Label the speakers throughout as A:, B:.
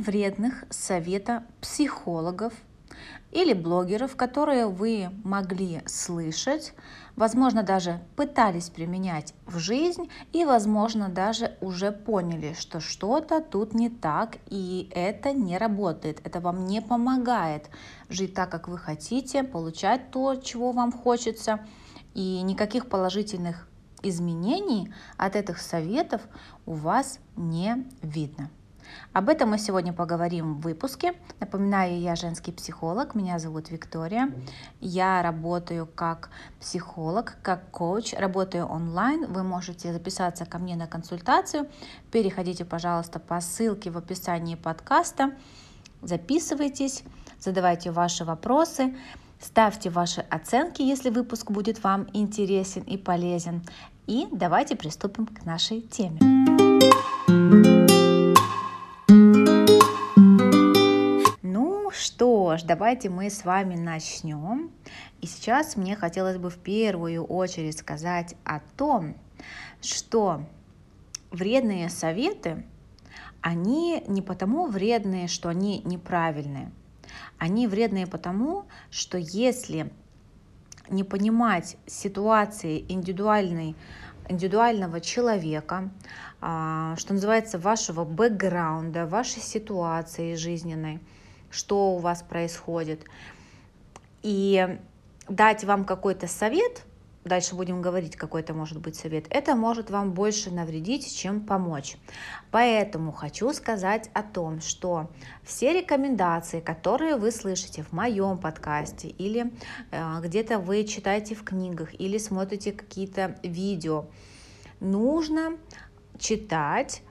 A: вредных совета психологов или блогеров, которые вы могли слышать, возможно, даже пытались применять в жизнь и, возможно, даже уже поняли, что что-то тут не так и это не работает, это вам не помогает жить так, как вы хотите, получать то, чего вам хочется, и никаких положительных изменений от этих советов у вас не видно. Об этом мы сегодня поговорим в выпуске. Напоминаю, я женский психолог, меня зовут Виктория. Я работаю как психолог, как коуч, работаю онлайн. Вы можете записаться ко мне на консультацию. Переходите, пожалуйста, по ссылке в описании подкаста. Записывайтесь, задавайте ваши вопросы. Ставьте ваши оценки, если выпуск будет вам интересен и полезен. И давайте приступим к нашей теме. Ж, давайте мы с вами начнем. И сейчас мне хотелось бы в первую очередь сказать о том, что вредные советы, они не потому вредные, что они неправильные. Они вредные потому, что если не понимать ситуации индивидуальной, индивидуального человека, а, что называется, вашего бэкграунда, вашей ситуации жизненной, что у вас происходит, и дать вам какой-то совет, дальше будем говорить, какой это может быть совет, это может вам больше навредить, чем помочь. Поэтому хочу сказать о том, что все рекомендации, которые вы слышите в моем подкасте или э, где-то вы читаете в книгах или смотрите какие-то видео, нужно читать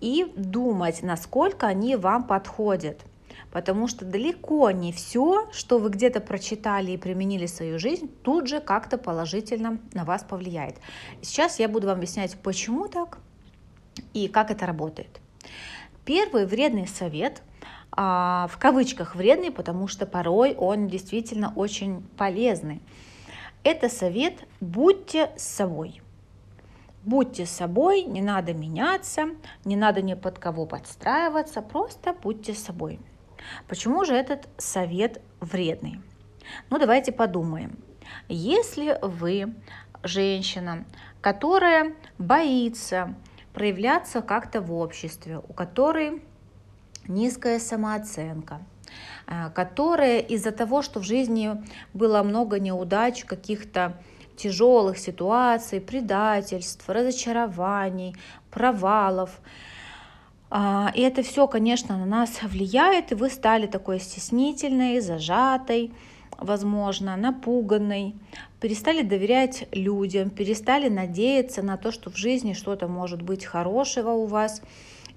A: и думать, насколько они вам подходят потому что далеко не все, что вы где-то прочитали и применили в свою жизнь, тут же как-то положительно на вас повлияет. Сейчас я буду вам объяснять, почему так и как это работает. Первый вредный совет а, в кавычках вредный, потому что порой он действительно очень полезный. Это совет «будьте собой». Будьте собой, не надо меняться, не надо ни под кого подстраиваться, просто будьте собой. Почему же этот совет вредный? Ну, давайте подумаем. Если вы женщина, которая боится проявляться как-то в обществе, у которой низкая самооценка, э, которая из-за того, что в жизни было много неудач, каких-то тяжелых ситуаций, предательств, разочарований, провалов, и это все, конечно, на нас влияет, и вы стали такой стеснительной, зажатой, возможно, напуганной, перестали доверять людям, перестали надеяться на то, что в жизни что-то может быть хорошего у вас.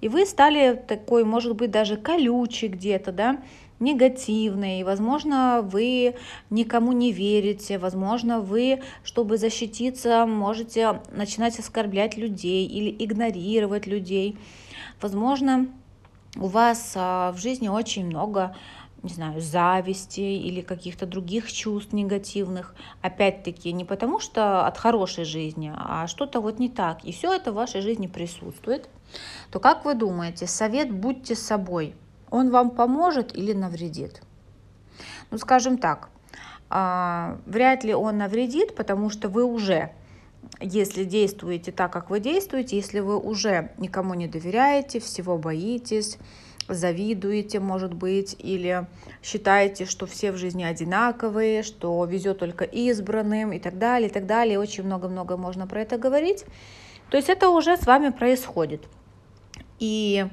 A: И вы стали такой, может быть, даже колючий где-то, да, негативный, возможно, вы никому не верите, возможно, вы, чтобы защититься, можете начинать оскорблять людей или игнорировать людей. Возможно, у вас а, в жизни очень много не знаю, зависти или каких-то других чувств негативных. Опять-таки, не потому что от хорошей жизни, а что-то вот не так. И все это в вашей жизни присутствует. То как вы думаете, совет «будьте собой», он вам поможет или навредит? Ну, скажем так, а, вряд ли он навредит, потому что вы уже если действуете так, как вы действуете, если вы уже никому не доверяете, всего боитесь, завидуете, может быть, или считаете, что все в жизни одинаковые, что везет только избранным и так далее, и так далее. Очень много-много можно про это говорить. То есть это уже с вами происходит. И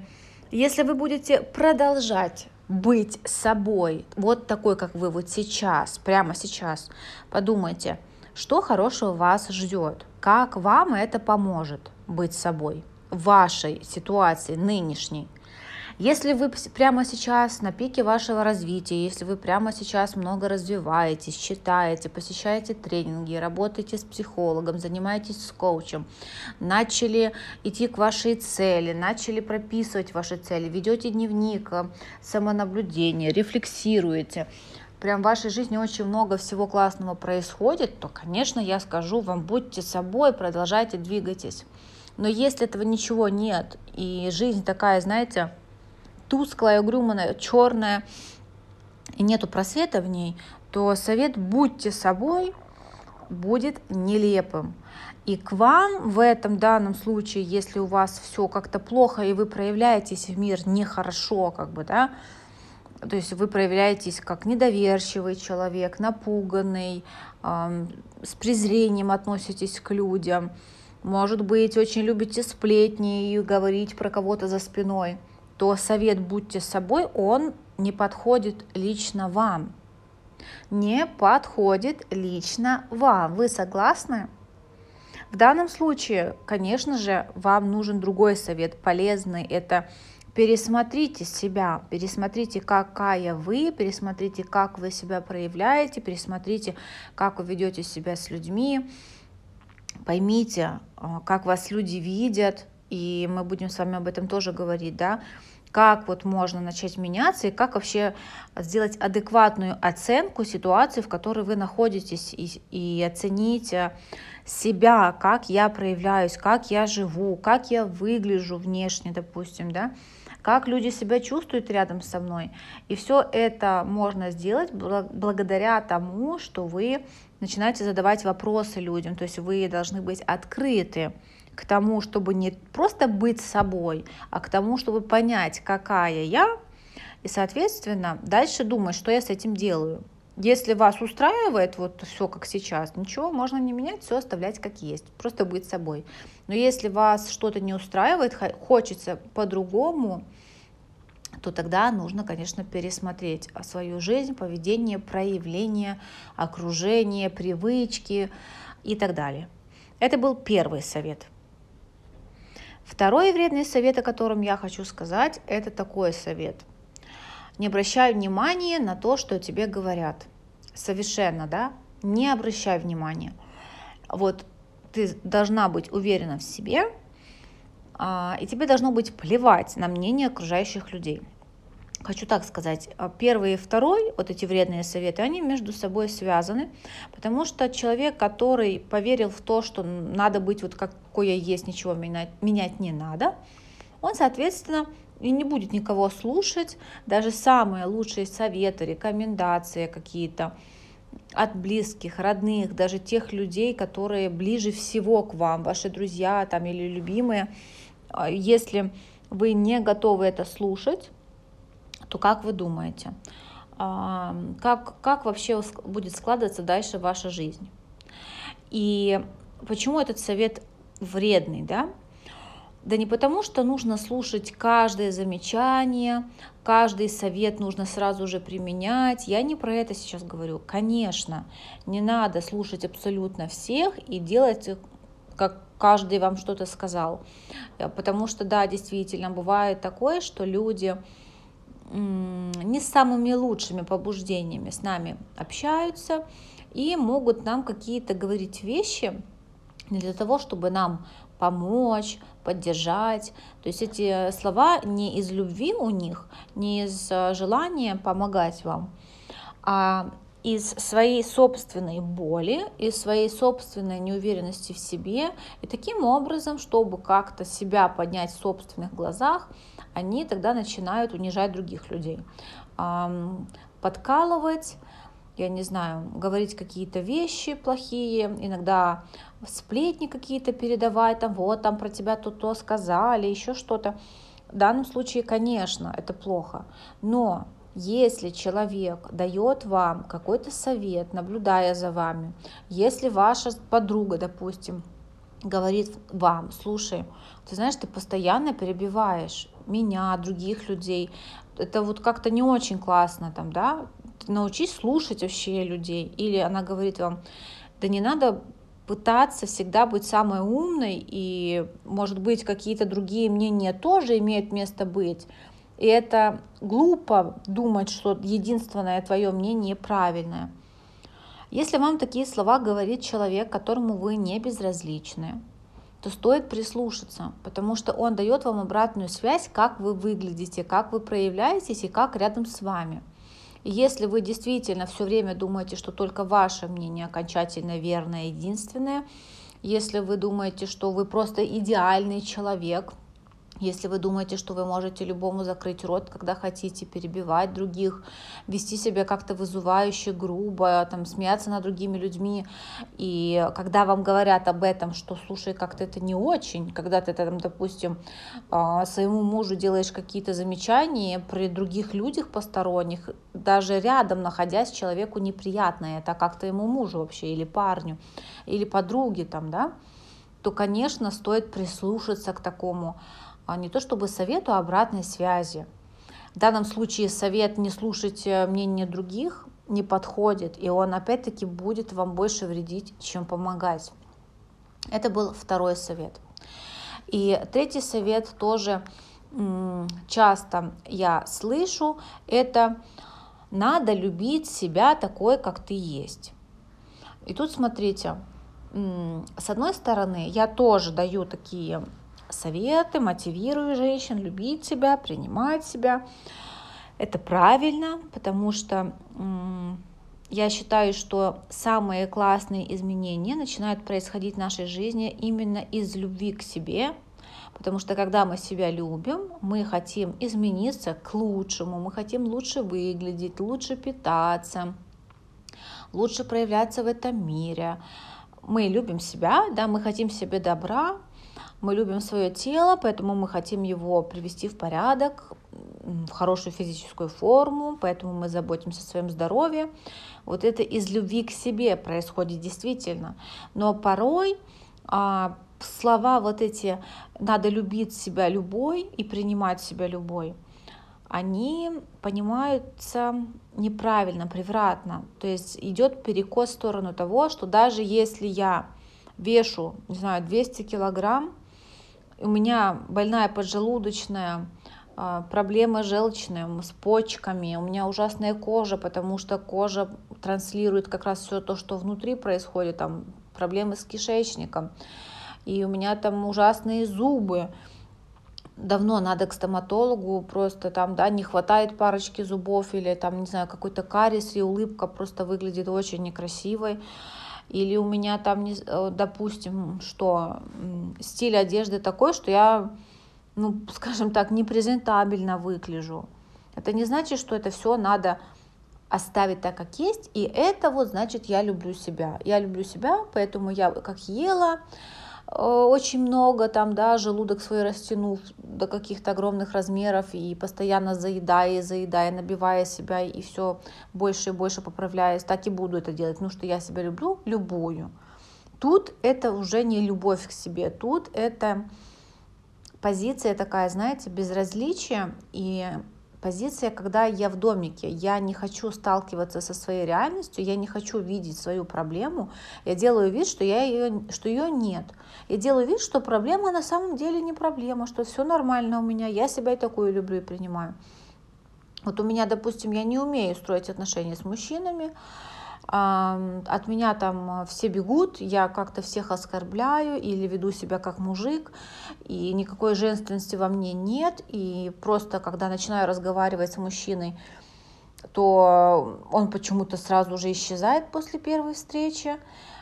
A: если вы будете продолжать быть собой, вот такой, как вы вот сейчас, прямо сейчас, подумайте, что хорошего вас ждет, как вам это поможет быть собой в вашей ситуации нынешней. Если вы прямо сейчас на пике вашего развития, если вы прямо сейчас много развиваетесь, читаете, посещаете тренинги, работаете с психологом, занимаетесь с коучем, начали идти к вашей цели, начали прописывать ваши цели, ведете дневник э, самонаблюдения, рефлексируете, прям в вашей жизни очень много всего классного происходит, то, конечно, я скажу вам, будьте собой, продолжайте, двигайтесь. Но если этого ничего нет, и жизнь такая, знаете, тусклая, угрюмая, черная, и нету просвета в ней, то совет «будьте собой» будет нелепым. И к вам в этом данном случае, если у вас все как-то плохо и вы проявляетесь в мир нехорошо, как бы, да, то есть вы проявляетесь как недоверчивый человек, напуганный, с презрением относитесь к людям, может быть, очень любите сплетни и говорить про кого-то за спиной, то совет «будьте собой», он не подходит лично вам. Не подходит лично вам. Вы согласны? В данном случае, конечно же, вам нужен другой совет, полезный. Это пересмотрите себя, пересмотрите, какая вы, пересмотрите, как вы себя проявляете, пересмотрите, как вы ведете себя с людьми, поймите, а, как вас люди видят, и мы будем с вами об этом тоже говорить, да, как вот можно начать меняться и как вообще сделать адекватную оценку ситуации, в которой вы находитесь, и, и оценить э, себя, как я проявляюсь, как я живу, как я выгляжу внешне, допустим, да, как люди себя чувствуют рядом со мной. И все это можно сделать благодаря тому, что вы начинаете задавать вопросы людям, то есть вы должны быть открыты к тому, чтобы не просто быть собой, а к тому, чтобы понять, какая я, и, соответственно, дальше думать, что я с этим делаю. Если вас устраивает вот все как сейчас, ничего, можно не менять, все оставлять как есть, просто быть собой. Но если вас что-то не устраивает, хочется по-другому, то тогда нужно, конечно, пересмотреть свою жизнь, поведение, проявление, окружение, привычки и так далее. Это был первый совет – Второй вредный совет, о котором я хочу сказать, это такой совет. Не обращай внимания на то, что тебе говорят. Совершенно, да? Не обращай внимания. Вот ты должна быть уверена в себе, а, и тебе должно быть плевать на мнение окружающих людей хочу так сказать, а, первый и второй, вот эти вредные советы, они между собой связаны, потому что человек, который поверил в то, что надо быть вот какой я есть, ничего менять, менять не надо, он, соответственно, и не будет никого слушать, даже самые лучшие советы, рекомендации какие-то от близких, родных, даже тех людей, которые ближе всего к вам, ваши друзья там или любимые, а, если вы не готовы это слушать, то как вы думаете, а, как, как вообще будет складываться дальше ваша жизнь? И почему этот совет вредный, да? Да не потому, что нужно слушать каждое замечание, каждый совет нужно сразу же применять. Я не про это сейчас говорю. Конечно, не надо слушать абсолютно всех и делать, как каждый вам что-то сказал. Потому что, да, действительно, бывает такое, что люди не с самыми лучшими побуждениями с нами общаются и могут нам какие-то говорить вещи для того, чтобы нам помочь, поддержать. То есть эти слова не из любви у них, не из э, желания помогать вам, а из своей собственной боли, из своей собственной неуверенности в себе. И таким образом, чтобы как-то себя поднять в собственных глазах, они тогда начинают унижать других людей, подкалывать, я не знаю, говорить какие-то вещи плохие, иногда сплетни какие-то передавать, там вот там про тебя тут то сказали, еще что-то. В данном случае, конечно, это плохо, но если человек дает вам какой-то совет, наблюдая за вами, если ваша подруга, допустим, говорит вам, слушай, ты знаешь, ты постоянно перебиваешь меня, других людей. Это вот как-то не очень классно там, да? Научись слушать вообще людей. Или она говорит вам, да не надо пытаться всегда быть самой умной, и, может быть, какие-то другие мнения тоже имеют место быть. И это глупо думать, что единственное твое мнение правильное. Если вам такие слова говорит человек, которому вы не безразличны, то стоит прислушаться, потому что он дает вам обратную связь, как вы выглядите, как вы проявляетесь и как рядом с вами. Если вы действительно все время думаете, что только ваше мнение окончательно верное, единственное, если вы думаете, что вы просто идеальный человек, если вы думаете, что вы можете любому закрыть рот, когда хотите, перебивать других, вести себя как-то вызывающе, грубо, там, смеяться над другими людьми, и когда вам говорят об этом, что, слушай, как-то это не очень, когда ты, там, допустим, а, своему мужу делаешь какие-то замечания при других людях посторонних, даже рядом находясь, человеку неприятно это, как-то ему мужу вообще, или парню, или подруге, там, да, то, конечно, стоит прислушаться к такому а не то чтобы совету, а обратной связи. В данном случае совет не слушать э, мнение других не подходит, и он опять-таки будет вам больше вредить, чем помогать. Это был второй совет. И третий совет тоже часто я слышу, это надо любить себя такой, как ты есть. И тут смотрите, с одной стороны, я тоже даю такие советы, мотивирую женщин любить себя, принимать себя. Это правильно, потому что я считаю, что самые классные изменения начинают происходить в нашей жизни именно из любви к себе, потому что когда мы себя любим, мы хотим измениться к лучшему, мы хотим лучше выглядеть, лучше питаться, лучше проявляться в этом мире. Мы любим себя, да, мы хотим себе добра, мы любим свое тело, поэтому мы хотим его привести в порядок, в хорошую физическую форму, поэтому мы заботимся о своем здоровье. Вот это из любви к себе происходит действительно. Но порой а, слова вот эти «надо любить себя любой и принимать себя любой», они понимаются неправильно, превратно. То есть идет перекос в сторону того, что даже если я вешу, не знаю, 200 килограмм, у меня больная поджелудочная, а, проблемы желчные, с почками, у меня ужасная кожа, потому что кожа транслирует как раз все то, что внутри происходит, там проблемы с кишечником, и у меня там ужасные зубы, давно надо к стоматологу, просто там, да, не хватает парочки зубов или там, не знаю, какой-то кариес, и улыбка просто выглядит очень некрасивой или у меня там, э, допустим, что стиль одежды такой, что я, ну, скажем так, непрезентабельно выгляжу. Это не значит, что это все надо оставить так, как есть, и это вот значит, я люблю себя. Я люблю себя, поэтому я как ела, очень много там, да, желудок свой растянув до каких-то огромных размеров и постоянно заедая, заедая, набивая себя и все больше и больше поправляясь, так и буду это делать, ну что я себя люблю, любую. Тут это уже не любовь к себе, тут это позиция такая, знаете, безразличия и позиция, когда я в домике, я не хочу сталкиваться со своей реальностью, я не хочу видеть свою проблему, я делаю вид, что, я ее, что ее нет. Я делаю вид, что проблема на самом деле не проблема, что все нормально у меня, я себя и такую люблю и принимаю. Вот у меня, допустим, я не умею строить отношения с мужчинами, от меня там все бегут, я как-то всех оскорбляю или веду себя как мужик, и никакой женственности во мне нет, и просто когда начинаю разговаривать с мужчиной, то он почему-то сразу же исчезает после первой встречи,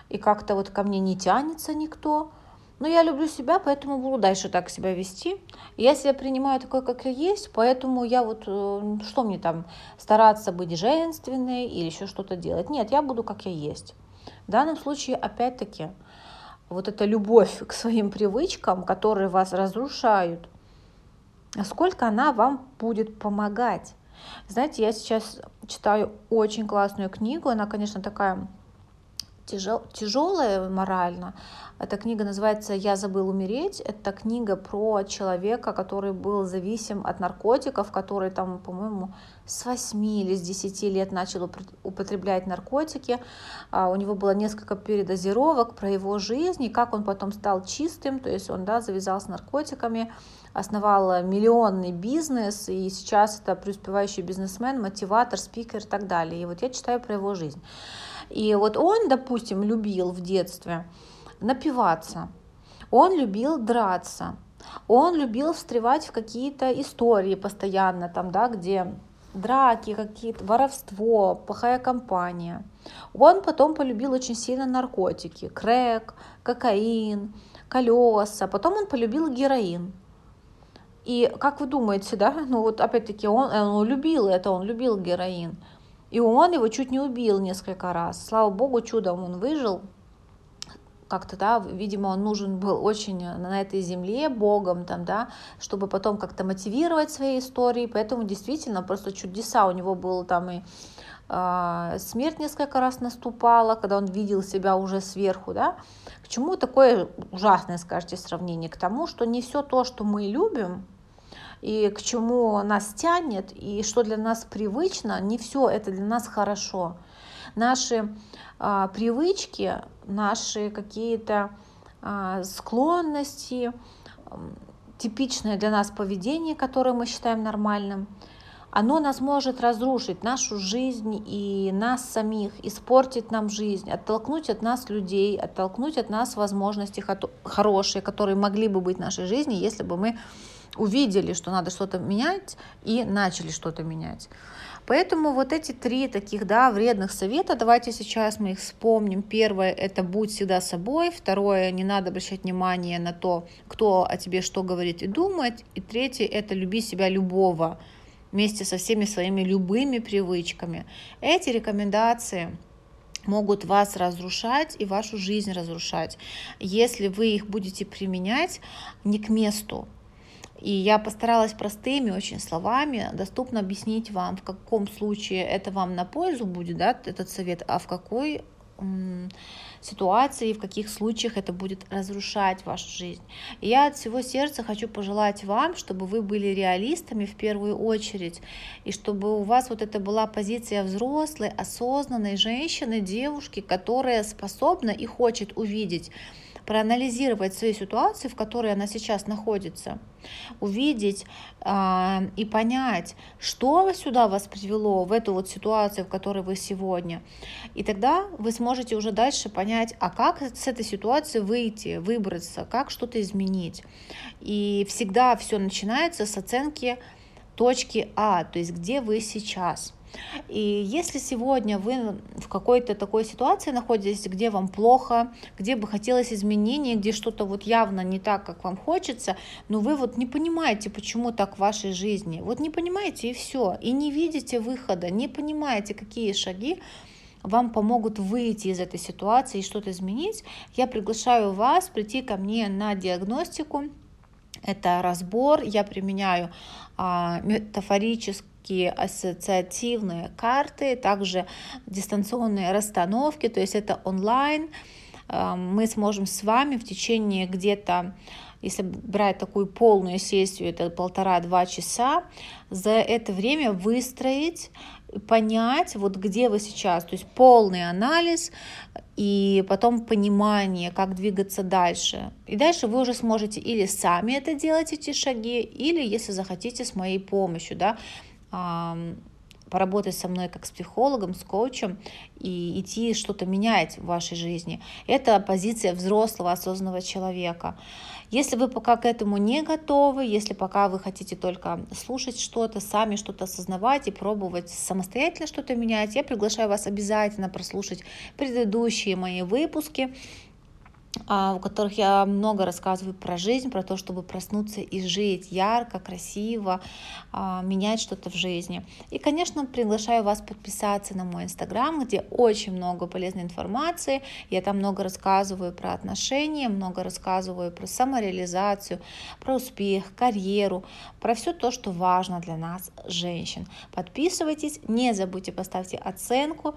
A: и как-то вот ко мне не тянется никто. Но я люблю себя, поэтому буду дальше так себя вести. Я себя принимаю такой, как я есть, поэтому я вот, э, что мне там, стараться быть женственной или еще что-то делать. Нет, я буду, как я есть. В данном случае, опять-таки, вот эта любовь к своим привычкам, которые вас разрушают, насколько она вам будет помогать. Знаете, я сейчас читаю очень классную книгу, она, конечно, такая тяжел, тяжелая морально. Эта книга называется «Я забыл умереть». Это книга про человека, который был зависим от наркотиков, который там, по-моему, с 8 или с 10 лет начал употреблять наркотики. А, у него было несколько передозировок про его жизнь и как он потом стал чистым, то есть он да, завязал с наркотиками, основал миллионный бизнес, и сейчас это преуспевающий бизнесмен, мотиватор, спикер и так далее. И вот я читаю про его жизнь. И вот он, допустим, любил в детстве напиваться, он любил драться, он любил встревать в какие-то истории постоянно, там, да, где драки, какие-то воровство, плохая компания. Он потом полюбил очень сильно наркотики, крэк, кокаин, колеса. Потом он полюбил героин. И как вы думаете, да, ну вот опять-таки он, он любил это, он любил героин. И он его чуть не убил несколько раз. Слава богу, чудом он выжил. Как-то, да, видимо, он нужен был очень на этой земле, Богом, там, да, чтобы потом как-то мотивировать свои истории. Поэтому действительно просто чудеса у него было там и э, смерть несколько раз наступала, когда он видел себя уже сверху, да. К чему такое ужасное, скажете, сравнение? К тому, что не все то, что мы любим, и к чему нас тянет, и что для нас привычно, не все это для нас хорошо. Наши а, привычки, наши какие-то а, склонности, типичное для нас поведение, которое мы считаем нормальным, оно нас может разрушить, нашу жизнь и нас самих, испортить нам жизнь, оттолкнуть от нас людей, оттолкнуть от нас возможности хорошие, которые могли бы быть в нашей жизни, если бы мы увидели, что надо что-то менять и начали что-то менять. Поэтому вот эти три таких, да, вредных совета, давайте сейчас мы их вспомним. Первое – это будь всегда собой. Второе – не надо обращать внимание на то, кто о тебе что говорит и думает. И третье – это люби себя любого вместе со всеми своими любыми привычками. Эти рекомендации могут вас разрушать и вашу жизнь разрушать, если вы их будете применять не к месту, и я постаралась простыми очень словами доступно объяснить вам, в каком случае это вам на пользу будет, да, этот совет, а в какой ситуации, в каких случаях это будет разрушать вашу жизнь. И я от всего сердца хочу пожелать вам, чтобы вы были реалистами в первую очередь, и чтобы у вас вот это была позиция взрослой, осознанной женщины, девушки, которая способна и хочет увидеть проанализировать свои ситуации, в которой она сейчас находится, увидеть э, и понять, что сюда вас привело, в эту вот ситуацию, в которой вы сегодня. И тогда вы сможете уже дальше понять, а как с этой ситуации выйти, выбраться, как что-то изменить. И всегда все начинается с оценки точки А, то есть где вы сейчас. И если сегодня вы в какой-то такой ситуации находитесь, где вам плохо, где бы хотелось изменений, где что-то вот явно не так, как вам хочется, но вы вот не понимаете, почему так в вашей жизни, вот не понимаете и все, и не видите выхода, не понимаете, какие шаги вам помогут выйти из этой ситуации и что-то изменить, я приглашаю вас прийти ко мне на диагностику. Это разбор, я применяю а, метафорически такие ассоциативные карты, также дистанционные расстановки, то есть это онлайн. Эм, мы сможем с вами в течение где-то если брать такую полную сессию, это полтора-два часа, за это время выстроить, понять, вот где вы сейчас, то есть полный анализ и потом понимание, как двигаться дальше. И дальше вы уже сможете или сами это делать, эти шаги, или, если захотите, с моей помощью, да, поработать со мной как с психологом, с коучем и идти что-то менять в вашей жизни. Это позиция взрослого, осознанного человека. Если вы пока к этому не готовы, если пока вы хотите только слушать что-то, сами что-то осознавать и пробовать самостоятельно что-то менять, я приглашаю вас обязательно прослушать предыдущие мои выпуски, в которых я много рассказываю про жизнь, про то, чтобы проснуться и жить ярко, красиво, а, менять что-то в жизни. И, конечно, приглашаю вас подписаться на мой инстаграм, где очень много полезной информации. Я там много рассказываю про отношения, много рассказываю про самореализацию, про успех, карьеру, про все то, что важно для нас, женщин. Подписывайтесь, не забудьте поставьте оценку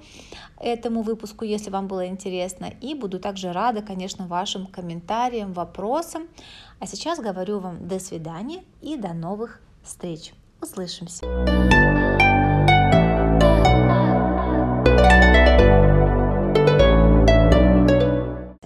A: этому выпуску, если вам было интересно. И буду также рада, конечно, вашим комментариям, вопросам. А сейчас говорю вам до свидания и до новых встреч. Услышимся!